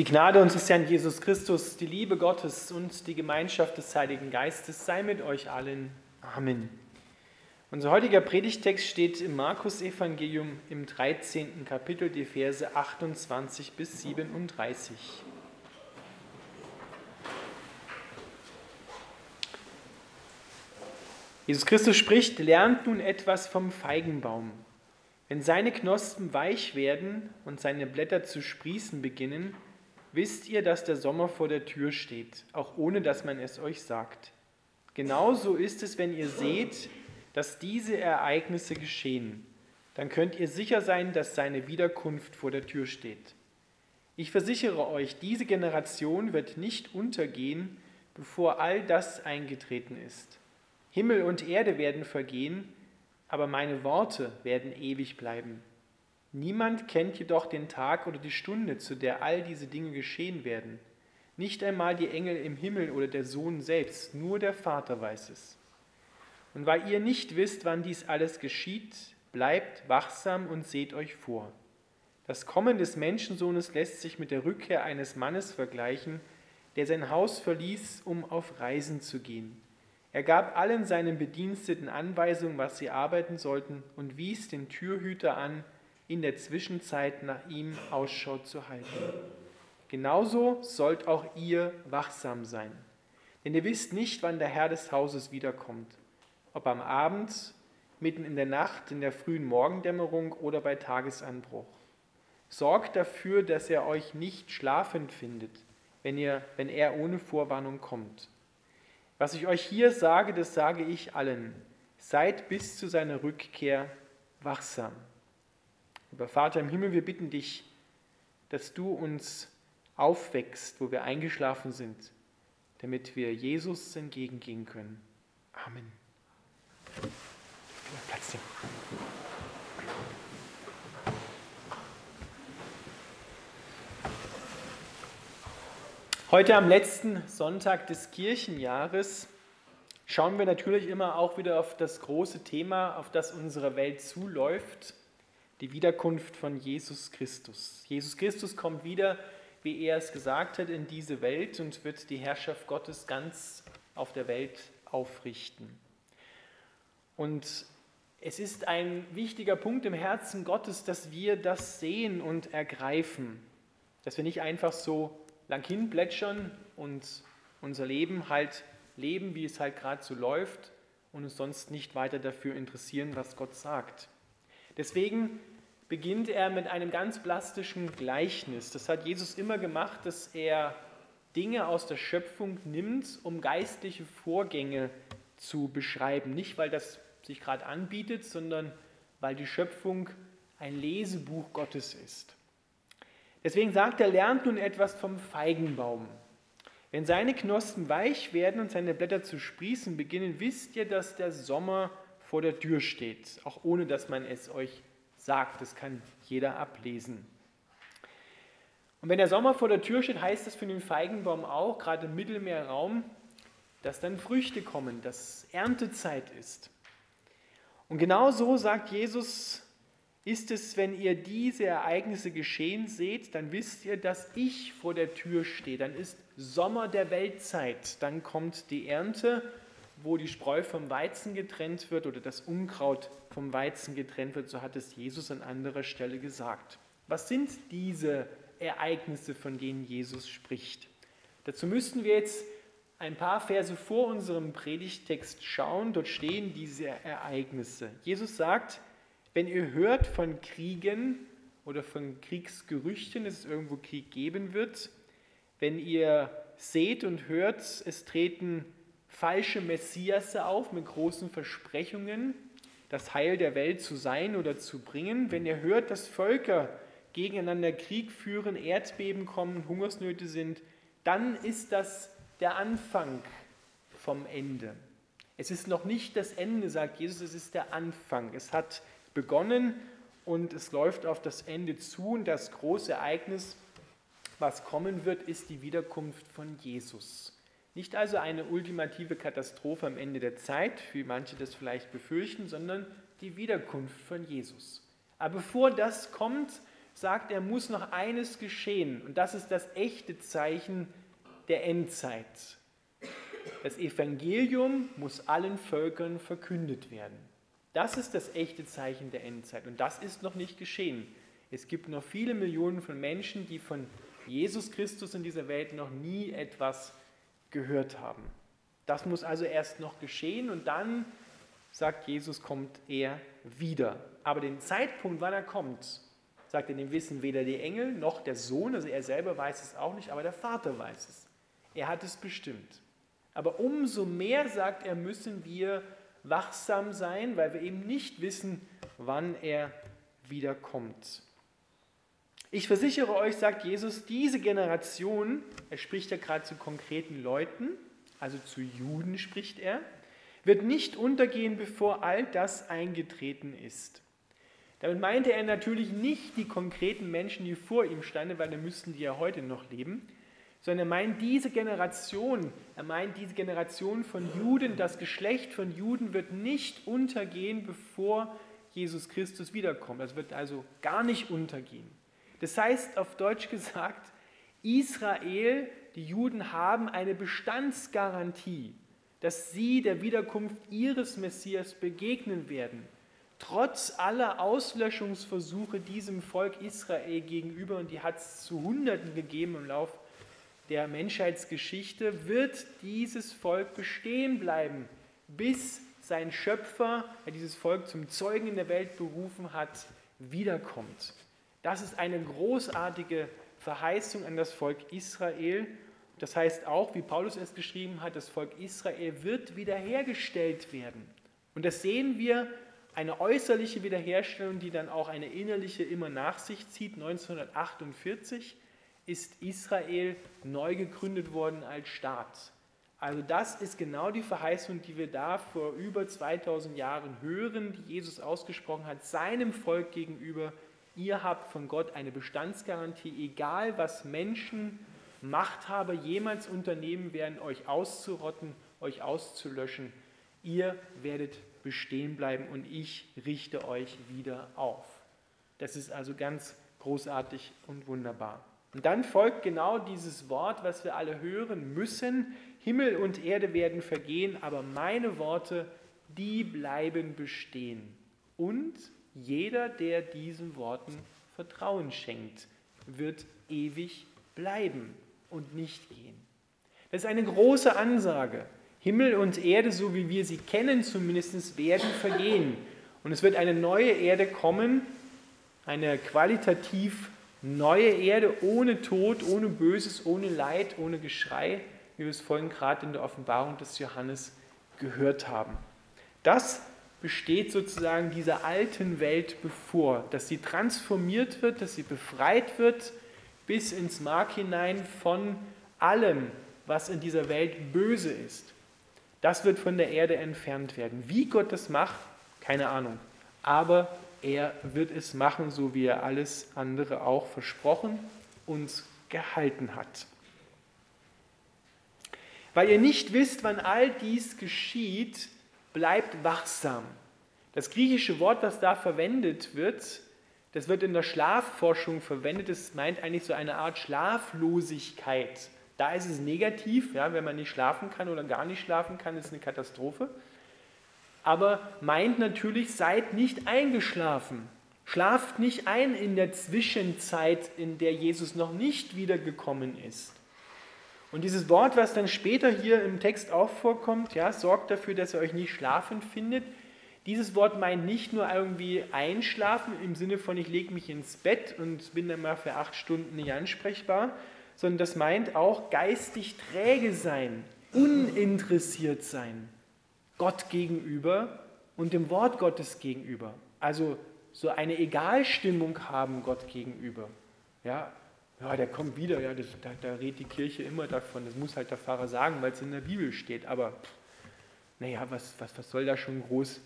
Die Gnade unseres Herrn Jesus Christus, die Liebe Gottes und die Gemeinschaft des Heiligen Geistes sei mit euch allen. Amen. Unser heutiger Predigtext steht im Markus-Evangelium im 13. Kapitel, die Verse 28 bis 37. Jesus Christus spricht, lernt nun etwas vom Feigenbaum. Wenn seine Knospen weich werden und seine Blätter zu sprießen beginnen, wisst ihr, dass der Sommer vor der Tür steht, auch ohne dass man es euch sagt. Genauso ist es, wenn ihr seht, dass diese Ereignisse geschehen. Dann könnt ihr sicher sein, dass seine Wiederkunft vor der Tür steht. Ich versichere euch, diese Generation wird nicht untergehen, bevor all das eingetreten ist. Himmel und Erde werden vergehen, aber meine Worte werden ewig bleiben. Niemand kennt jedoch den Tag oder die Stunde, zu der all diese Dinge geschehen werden. Nicht einmal die Engel im Himmel oder der Sohn selbst, nur der Vater weiß es. Und weil ihr nicht wisst, wann dies alles geschieht, bleibt wachsam und seht euch vor. Das Kommen des Menschensohnes lässt sich mit der Rückkehr eines Mannes vergleichen, der sein Haus verließ, um auf Reisen zu gehen. Er gab allen seinen Bediensteten Anweisungen, was sie arbeiten sollten, und wies den Türhüter an, in der Zwischenzeit nach ihm Ausschau zu halten. Genauso sollt auch ihr wachsam sein. Denn ihr wisst nicht, wann der Herr des Hauses wiederkommt, ob am Abend, mitten in der Nacht, in der frühen Morgendämmerung oder bei Tagesanbruch. Sorgt dafür, dass er euch nicht schlafend findet, wenn, ihr, wenn er ohne Vorwarnung kommt. Was ich euch hier sage, das sage ich allen. Seid bis zu seiner Rückkehr wachsam. Lieber Vater im Himmel, wir bitten dich, dass du uns aufwächst, wo wir eingeschlafen sind, damit wir Jesus entgegengehen können. Amen. Platz nehmen. Heute am letzten Sonntag des Kirchenjahres schauen wir natürlich immer auch wieder auf das große Thema, auf das unsere Welt zuläuft, die Wiederkunft von Jesus Christus. Jesus Christus kommt wieder, wie er es gesagt hat, in diese Welt und wird die Herrschaft Gottes ganz auf der Welt aufrichten. Und es ist ein wichtiger Punkt im Herzen Gottes, dass wir das sehen und ergreifen, dass wir nicht einfach so lang hinplätschern und unser Leben halt leben, wie es halt gerade so läuft und uns sonst nicht weiter dafür interessieren, was Gott sagt. Deswegen beginnt er mit einem ganz plastischen Gleichnis. Das hat Jesus immer gemacht, dass er Dinge aus der Schöpfung nimmt, um geistliche Vorgänge zu beschreiben. Nicht, weil das sich gerade anbietet, sondern weil die Schöpfung ein Lesebuch Gottes ist. Deswegen sagt er, lernt nun etwas vom Feigenbaum. Wenn seine Knospen weich werden und seine Blätter zu sprießen beginnen, wisst ihr, dass der Sommer vor der Tür steht, auch ohne dass man es euch sagt. Das kann jeder ablesen. Und wenn der Sommer vor der Tür steht, heißt das für den Feigenbaum auch, gerade im Mittelmeerraum, dass dann Früchte kommen, dass Erntezeit ist. Und genau so sagt Jesus, ist es, wenn ihr diese Ereignisse geschehen seht, dann wisst ihr, dass ich vor der Tür stehe. Dann ist Sommer der Weltzeit. Dann kommt die Ernte wo die Spreu vom Weizen getrennt wird oder das Unkraut vom Weizen getrennt wird, so hat es Jesus an anderer Stelle gesagt. Was sind diese Ereignisse, von denen Jesus spricht? Dazu müssten wir jetzt ein paar Verse vor unserem Predigtext schauen. Dort stehen diese Ereignisse. Jesus sagt, wenn ihr hört von Kriegen oder von Kriegsgerüchten, dass es irgendwo Krieg geben wird, wenn ihr seht und hört, es treten falsche Messias auf mit großen Versprechungen, das Heil der Welt zu sein oder zu bringen. Wenn ihr hört, dass Völker gegeneinander Krieg führen, Erdbeben kommen, Hungersnöte sind, dann ist das der Anfang vom Ende. Es ist noch nicht das Ende, sagt Jesus, es ist der Anfang. Es hat begonnen und es läuft auf das Ende zu und das große Ereignis, was kommen wird, ist die Wiederkunft von Jesus. Nicht also eine ultimative Katastrophe am Ende der Zeit, wie manche das vielleicht befürchten, sondern die Wiederkunft von Jesus. Aber bevor das kommt, sagt er, muss noch eines geschehen. Und das ist das echte Zeichen der Endzeit. Das Evangelium muss allen Völkern verkündet werden. Das ist das echte Zeichen der Endzeit. Und das ist noch nicht geschehen. Es gibt noch viele Millionen von Menschen, die von Jesus Christus in dieser Welt noch nie etwas gehört haben. Das muss also erst noch geschehen und dann, sagt Jesus, kommt er wieder. Aber den Zeitpunkt, wann er kommt, sagt er, den wissen weder die Engel noch der Sohn, also er selber weiß es auch nicht, aber der Vater weiß es. Er hat es bestimmt. Aber umso mehr, sagt er, müssen wir wachsam sein, weil wir eben nicht wissen, wann er wiederkommt. Ich versichere euch, sagt Jesus, diese Generation, er spricht ja gerade zu konkreten Leuten, also zu Juden spricht er, wird nicht untergehen, bevor all das eingetreten ist. Damit meinte er natürlich nicht die konkreten Menschen, die vor ihm standen, weil dann müssten die ja heute noch leben, sondern er meint diese Generation, er meint diese Generation von Juden, das Geschlecht von Juden wird nicht untergehen, bevor Jesus Christus wiederkommt. Das wird also gar nicht untergehen. Das heißt auf Deutsch gesagt, Israel, die Juden haben eine Bestandsgarantie, dass sie der Wiederkunft ihres Messias begegnen werden trotz aller Auslöschungsversuche diesem Volk Israel gegenüber, und die hat es zu Hunderten gegeben im Lauf der Menschheitsgeschichte, wird dieses Volk bestehen bleiben, bis sein Schöpfer, der dieses Volk zum Zeugen in der Welt berufen hat, wiederkommt. Das ist eine großartige Verheißung an das Volk Israel. Das heißt auch, wie Paulus es geschrieben hat, das Volk Israel wird wiederhergestellt werden. Und das sehen wir eine äußerliche Wiederherstellung, die dann auch eine innerliche immer nach sich zieht. 1948 ist Israel neu gegründet worden als Staat. Also das ist genau die Verheißung, die wir da vor über 2000 Jahren hören, die Jesus ausgesprochen hat, seinem Volk gegenüber. Ihr habt von Gott eine Bestandsgarantie, egal was Menschen, Machthaber jemals unternehmen werden, euch auszurotten, euch auszulöschen. Ihr werdet bestehen bleiben und ich richte euch wieder auf. Das ist also ganz großartig und wunderbar. Und dann folgt genau dieses Wort, was wir alle hören müssen. Himmel und Erde werden vergehen, aber meine Worte, die bleiben bestehen. Und jeder, der diesen Worten Vertrauen schenkt, wird ewig bleiben und nicht gehen. Das ist eine große Ansage. Himmel und Erde, so wie wir sie kennen zumindest, werden vergehen. Und es wird eine neue Erde kommen, eine qualitativ neue Erde ohne Tod, ohne Böses, ohne Leid, ohne Geschrei, wie wir es vorhin gerade in der Offenbarung des Johannes gehört haben. Das besteht sozusagen dieser alten Welt bevor, dass sie transformiert wird, dass sie befreit wird bis ins Mark hinein von allem, was in dieser Welt böse ist. Das wird von der Erde entfernt werden. Wie Gott das macht, keine Ahnung. Aber er wird es machen, so wie er alles andere auch versprochen und gehalten hat. Weil ihr nicht wisst, wann all dies geschieht, bleibt wachsam. Das griechische Wort, das da verwendet wird, das wird in der Schlafforschung verwendet. Das meint eigentlich so eine Art Schlaflosigkeit. Da ist es negativ, ja, wenn man nicht schlafen kann oder gar nicht schlafen kann, ist eine Katastrophe. Aber meint natürlich, seid nicht eingeschlafen. Schlaft nicht ein in der Zwischenzeit, in der Jesus noch nicht wiedergekommen ist. Und dieses Wort, was dann später hier im Text auch vorkommt, ja, sorgt dafür, dass ihr euch nicht schlafen findet. Dieses Wort meint nicht nur irgendwie einschlafen im Sinne von, ich lege mich ins Bett und bin dann mal für acht Stunden nicht ansprechbar, sondern das meint auch geistig träge sein, uninteressiert sein, Gott gegenüber und dem Wort Gottes gegenüber. Also so eine Egalstimmung haben Gott gegenüber. Ja, ja der kommt wieder, ja, das, da, da redet die Kirche immer davon, das muss halt der Pfarrer sagen, weil es in der Bibel steht. Aber naja, was, was, was soll da schon groß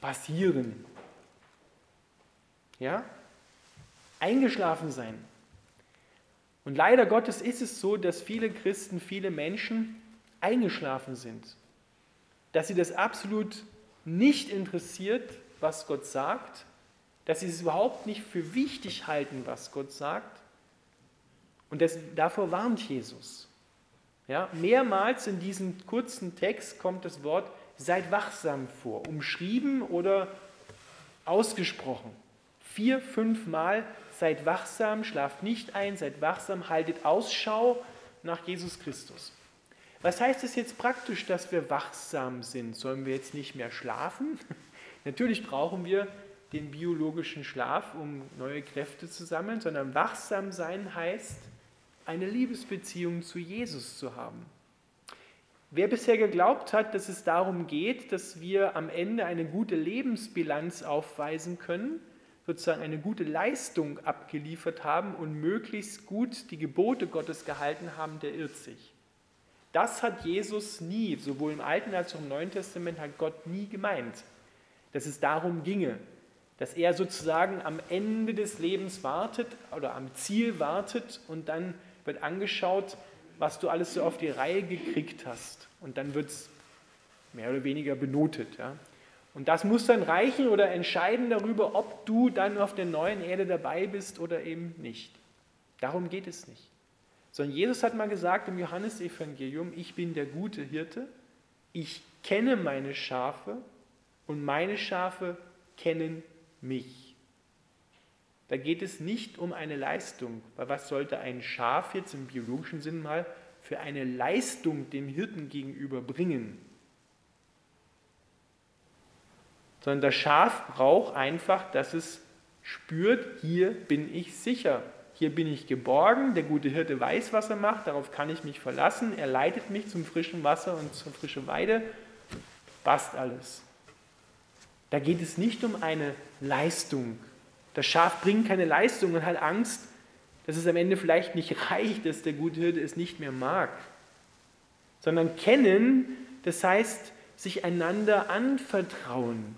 passieren? Ja? Eingeschlafen sein, und leider Gottes ist es so, dass viele Christen, viele Menschen eingeschlafen sind. Dass sie das absolut nicht interessiert, was Gott sagt, dass sie es überhaupt nicht für wichtig halten, was Gott sagt. Und das, davor warnt Jesus. Ja, mehrmals in diesem kurzen Text kommt das Wort seid wachsam vor, umschrieben oder ausgesprochen. Vier, fünf Mal seid wachsam, schlaft nicht ein, seid wachsam, haltet Ausschau nach Jesus Christus. Was heißt es jetzt praktisch, dass wir wachsam sind? Sollen wir jetzt nicht mehr schlafen? Natürlich brauchen wir den biologischen Schlaf, um neue Kräfte zu sammeln, sondern wachsam sein heißt, eine Liebesbeziehung zu Jesus zu haben. Wer bisher geglaubt hat, dass es darum geht, dass wir am Ende eine gute Lebensbilanz aufweisen können, sozusagen eine gute Leistung abgeliefert haben und möglichst gut die Gebote Gottes gehalten haben, der irrt sich. Das hat Jesus nie, sowohl im Alten als auch im Neuen Testament, hat Gott nie gemeint, dass es darum ginge, dass er sozusagen am Ende des Lebens wartet oder am Ziel wartet und dann wird angeschaut, was du alles so auf die Reihe gekriegt hast. Und dann wird es mehr oder weniger benotet. Ja. Und das muss dann reichen oder entscheiden darüber, ob du dann auf der neuen Erde dabei bist oder eben nicht. Darum geht es nicht. Sondern Jesus hat mal gesagt im Johannesevangelium, ich bin der gute Hirte, ich kenne meine Schafe und meine Schafe kennen mich. Da geht es nicht um eine Leistung, weil was sollte ein Schaf jetzt im biologischen Sinn mal für eine Leistung dem Hirten gegenüber bringen? Sondern das Schaf braucht einfach, dass es spürt, hier bin ich sicher, hier bin ich geborgen, der gute Hirte weiß, was er macht, darauf kann ich mich verlassen, er leitet mich zum frischen Wasser und zur frischen Weide, passt alles. Da geht es nicht um eine Leistung, das Schaf bringt keine Leistung und hat Angst, dass es am Ende vielleicht nicht reicht, dass der gute Hirte es nicht mehr mag. Sondern kennen, das heißt, sich einander anvertrauen.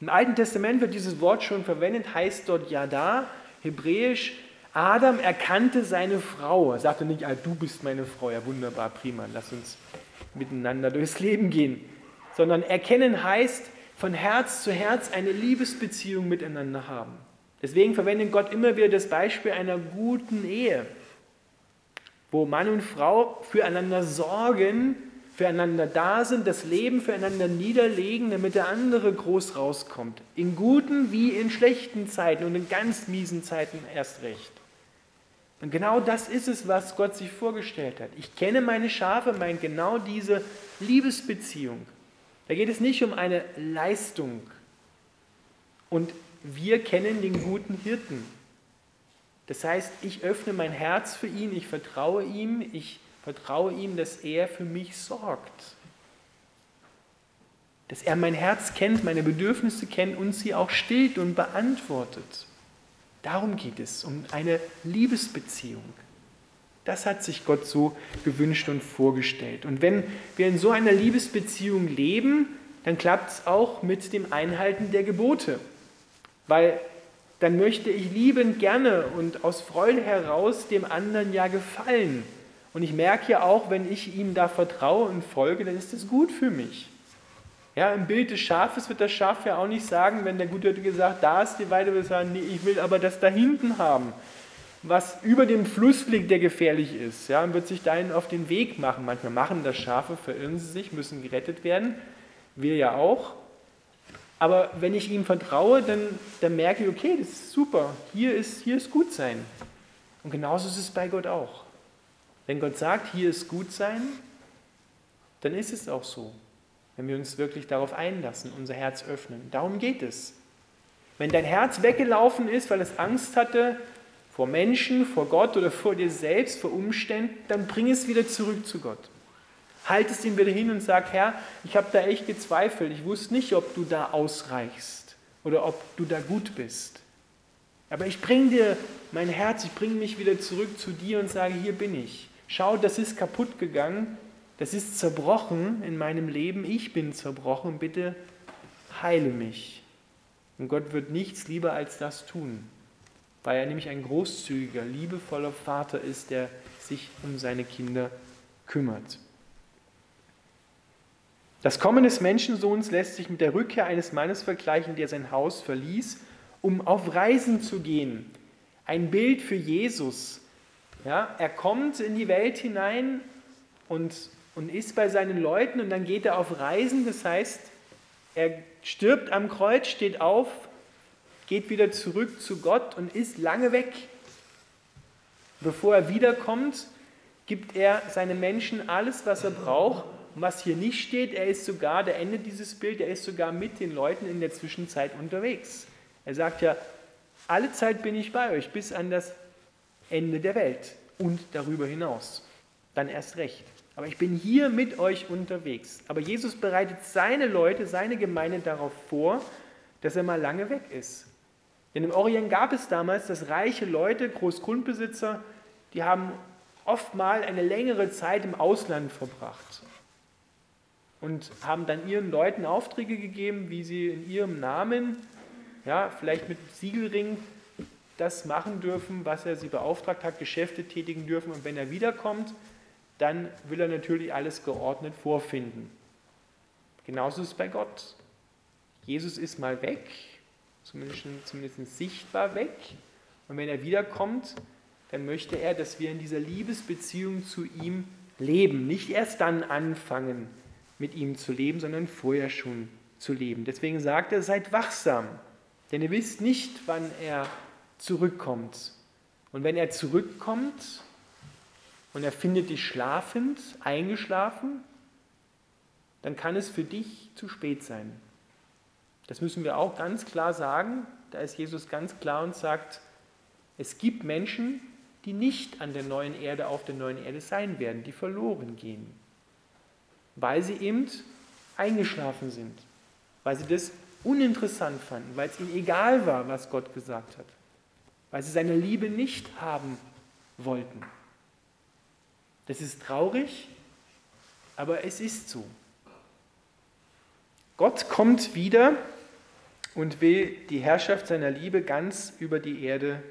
Im Alten Testament wird dieses Wort schon verwendet, heißt dort Yada, hebräisch, Adam erkannte seine Frau. Er sagte nicht, ah, du bist meine Frau, ja wunderbar, prima, lass uns miteinander durchs Leben gehen. Sondern erkennen heißt, von Herz zu Herz eine Liebesbeziehung miteinander haben. Deswegen verwendet Gott immer wieder das Beispiel einer guten Ehe, wo Mann und Frau füreinander sorgen, füreinander da sind, das Leben füreinander niederlegen, damit der andere groß rauskommt. In guten wie in schlechten Zeiten und in ganz miesen Zeiten erst recht. Und genau das ist es, was Gott sich vorgestellt hat. Ich kenne meine Schafe, meint genau diese Liebesbeziehung. Da geht es nicht um eine Leistung. Und wir kennen den guten Hirten. Das heißt, ich öffne mein Herz für ihn, ich vertraue ihm, ich vertraue ihm, dass er für mich sorgt. Dass er mein Herz kennt, meine Bedürfnisse kennt und sie auch stillt und beantwortet. Darum geht es, um eine Liebesbeziehung. Das hat sich Gott so gewünscht und vorgestellt. Und wenn wir in so einer Liebesbeziehung leben, dann klappt es auch mit dem Einhalten der Gebote. Weil dann möchte ich liebend gerne und aus Freude heraus dem anderen ja gefallen. Und ich merke ja auch, wenn ich ihm da vertraue und folge, dann ist das gut für mich. Ja, im Bild des Schafes wird das Schaf ja auch nicht sagen, wenn der Gute gesagt, da ist die Weide, wird sagen, nee, ich will aber das da hinten haben was über dem Fluss liegt, der gefährlich ist, ja, und wird sich dahin auf den Weg machen. Manchmal machen das Schafe, verirren sie sich, müssen gerettet werden. Wir ja auch. Aber wenn ich ihm vertraue, dann, dann merke ich, okay, das ist super, hier ist, hier ist gut sein. Und genauso ist es bei Gott auch. Wenn Gott sagt, hier ist gut sein, dann ist es auch so. Wenn wir uns wirklich darauf einlassen, unser Herz öffnen. Darum geht es. Wenn dein Herz weggelaufen ist, weil es Angst hatte, vor Menschen, vor Gott oder vor dir selbst, vor Umständen, dann bring es wieder zurück zu Gott. Halt es ihm wieder hin und sag, Herr, ich habe da echt gezweifelt. Ich wusste nicht, ob du da ausreichst oder ob du da gut bist. Aber ich bringe dir mein Herz, ich bringe mich wieder zurück zu dir und sage, hier bin ich. Schau, das ist kaputt gegangen, das ist zerbrochen in meinem Leben, ich bin zerbrochen, bitte heile mich. Und Gott wird nichts lieber als das tun weil er nämlich ein großzügiger, liebevoller Vater ist, der sich um seine Kinder kümmert. Das Kommen des Menschensohns lässt sich mit der Rückkehr eines Mannes vergleichen, der sein Haus verließ, um auf Reisen zu gehen. Ein Bild für Jesus. Ja, er kommt in die Welt hinein und, und ist bei seinen Leuten und dann geht er auf Reisen. Das heißt, er stirbt am Kreuz, steht auf, geht wieder zurück zu Gott und ist lange weg. Bevor er wiederkommt, gibt er seinen Menschen alles, was er braucht. Und was hier nicht steht, er ist sogar, der endet dieses Bild, er ist sogar mit den Leuten in der Zwischenzeit unterwegs. Er sagt ja, alle Zeit bin ich bei euch bis an das Ende der Welt und darüber hinaus. Dann erst recht. Aber ich bin hier mit euch unterwegs. Aber Jesus bereitet seine Leute, seine Gemeinde darauf vor, dass er mal lange weg ist. Denn im Orient gab es damals, dass reiche Leute, Großgrundbesitzer, die haben oft mal eine längere Zeit im Ausland verbracht und haben dann ihren Leuten Aufträge gegeben, wie sie in ihrem Namen, ja, vielleicht mit Siegelring, das machen dürfen, was er sie beauftragt hat, Geschäfte tätigen dürfen. Und wenn er wiederkommt, dann will er natürlich alles geordnet vorfinden. Genauso ist es bei Gott. Jesus ist mal weg, zumindest, zumindest sichtbar weg. Und wenn er wiederkommt, dann möchte er, dass wir in dieser Liebesbeziehung zu ihm leben. Nicht erst dann anfangen, mit ihm zu leben, sondern vorher schon zu leben. Deswegen sagt er, seid wachsam, denn ihr wisst nicht, wann er zurückkommt. Und wenn er zurückkommt und er findet dich schlafend, eingeschlafen, dann kann es für dich zu spät sein. Das müssen wir auch ganz klar sagen. Da ist Jesus ganz klar und sagt, es gibt Menschen, die nicht an der neuen Erde, auf der neuen Erde sein werden, die verloren gehen, weil sie eben eingeschlafen sind, weil sie das uninteressant fanden, weil es ihnen egal war, was Gott gesagt hat, weil sie seine Liebe nicht haben wollten. Das ist traurig, aber es ist so. Gott kommt wieder und will die Herrschaft seiner Liebe ganz über die Erde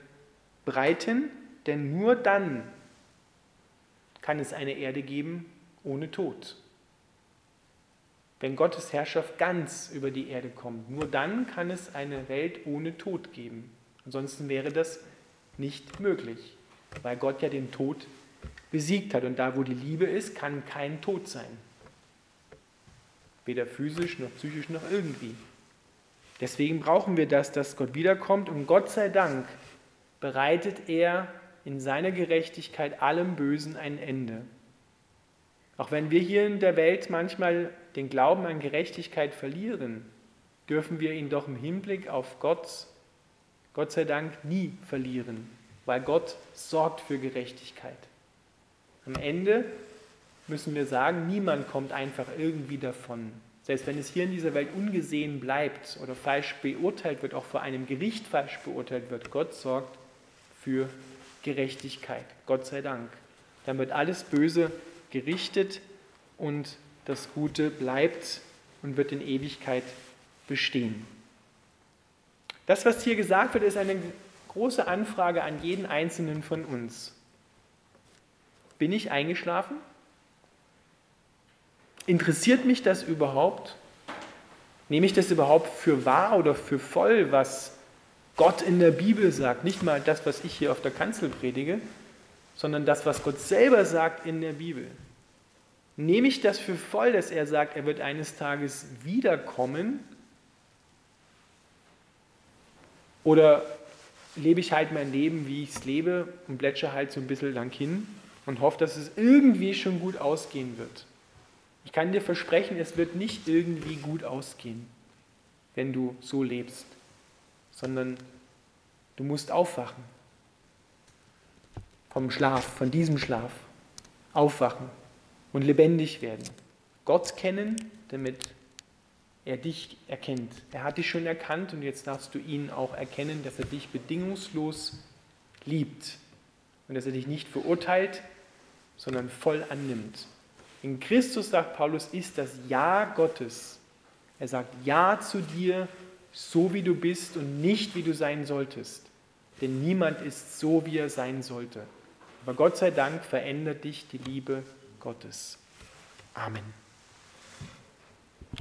breiten, denn nur dann kann es eine Erde geben ohne Tod. Wenn Gottes Herrschaft ganz über die Erde kommt, nur dann kann es eine Welt ohne Tod geben. Ansonsten wäre das nicht möglich, weil Gott ja den Tod besiegt hat. Und da, wo die Liebe ist, kann kein Tod sein. Weder physisch noch psychisch noch irgendwie. Deswegen brauchen wir das, dass Gott wiederkommt und Gott sei Dank bereitet er in seiner Gerechtigkeit allem Bösen ein Ende. Auch wenn wir hier in der Welt manchmal den Glauben an Gerechtigkeit verlieren, dürfen wir ihn doch im Hinblick auf Gott, Gott sei Dank, nie verlieren, weil Gott sorgt für Gerechtigkeit. Am Ende müssen wir sagen, niemand kommt einfach irgendwie davon. Selbst wenn es hier in dieser Welt ungesehen bleibt oder falsch beurteilt wird, auch vor einem Gericht falsch beurteilt wird, Gott sorgt für Gerechtigkeit. Gott sei Dank. Dann wird alles Böse gerichtet und das Gute bleibt und wird in Ewigkeit bestehen. Das, was hier gesagt wird, ist eine große Anfrage an jeden Einzelnen von uns. Bin ich eingeschlafen? Interessiert mich das überhaupt? Nehme ich das überhaupt für wahr oder für voll, was Gott in der Bibel sagt, nicht mal das, was ich hier auf der Kanzel predige, sondern das, was Gott selber sagt in der Bibel. Nehme ich das für voll, dass er sagt, er wird eines Tages wiederkommen? Oder lebe ich halt mein Leben, wie ich es lebe und plätsche halt so ein bisschen lang hin und hoffe, dass es irgendwie schon gut ausgehen wird? Ich kann dir versprechen, es wird nicht irgendwie gut ausgehen, wenn du so lebst sondern du musst aufwachen. Vom Schlaf, von diesem Schlaf. Aufwachen und lebendig werden. Gott kennen, damit er dich erkennt. Er hat dich schon erkannt und jetzt darfst du ihn auch erkennen, dass er dich bedingungslos liebt und dass er dich nicht verurteilt, sondern voll annimmt. In Christus, sagt Paulus, ist das Ja Gottes. Er sagt Ja zu dir so wie du bist und nicht wie du sein solltest. Denn niemand ist so, wie er sein sollte. Aber Gott sei Dank verändert dich die Liebe Gottes. Amen.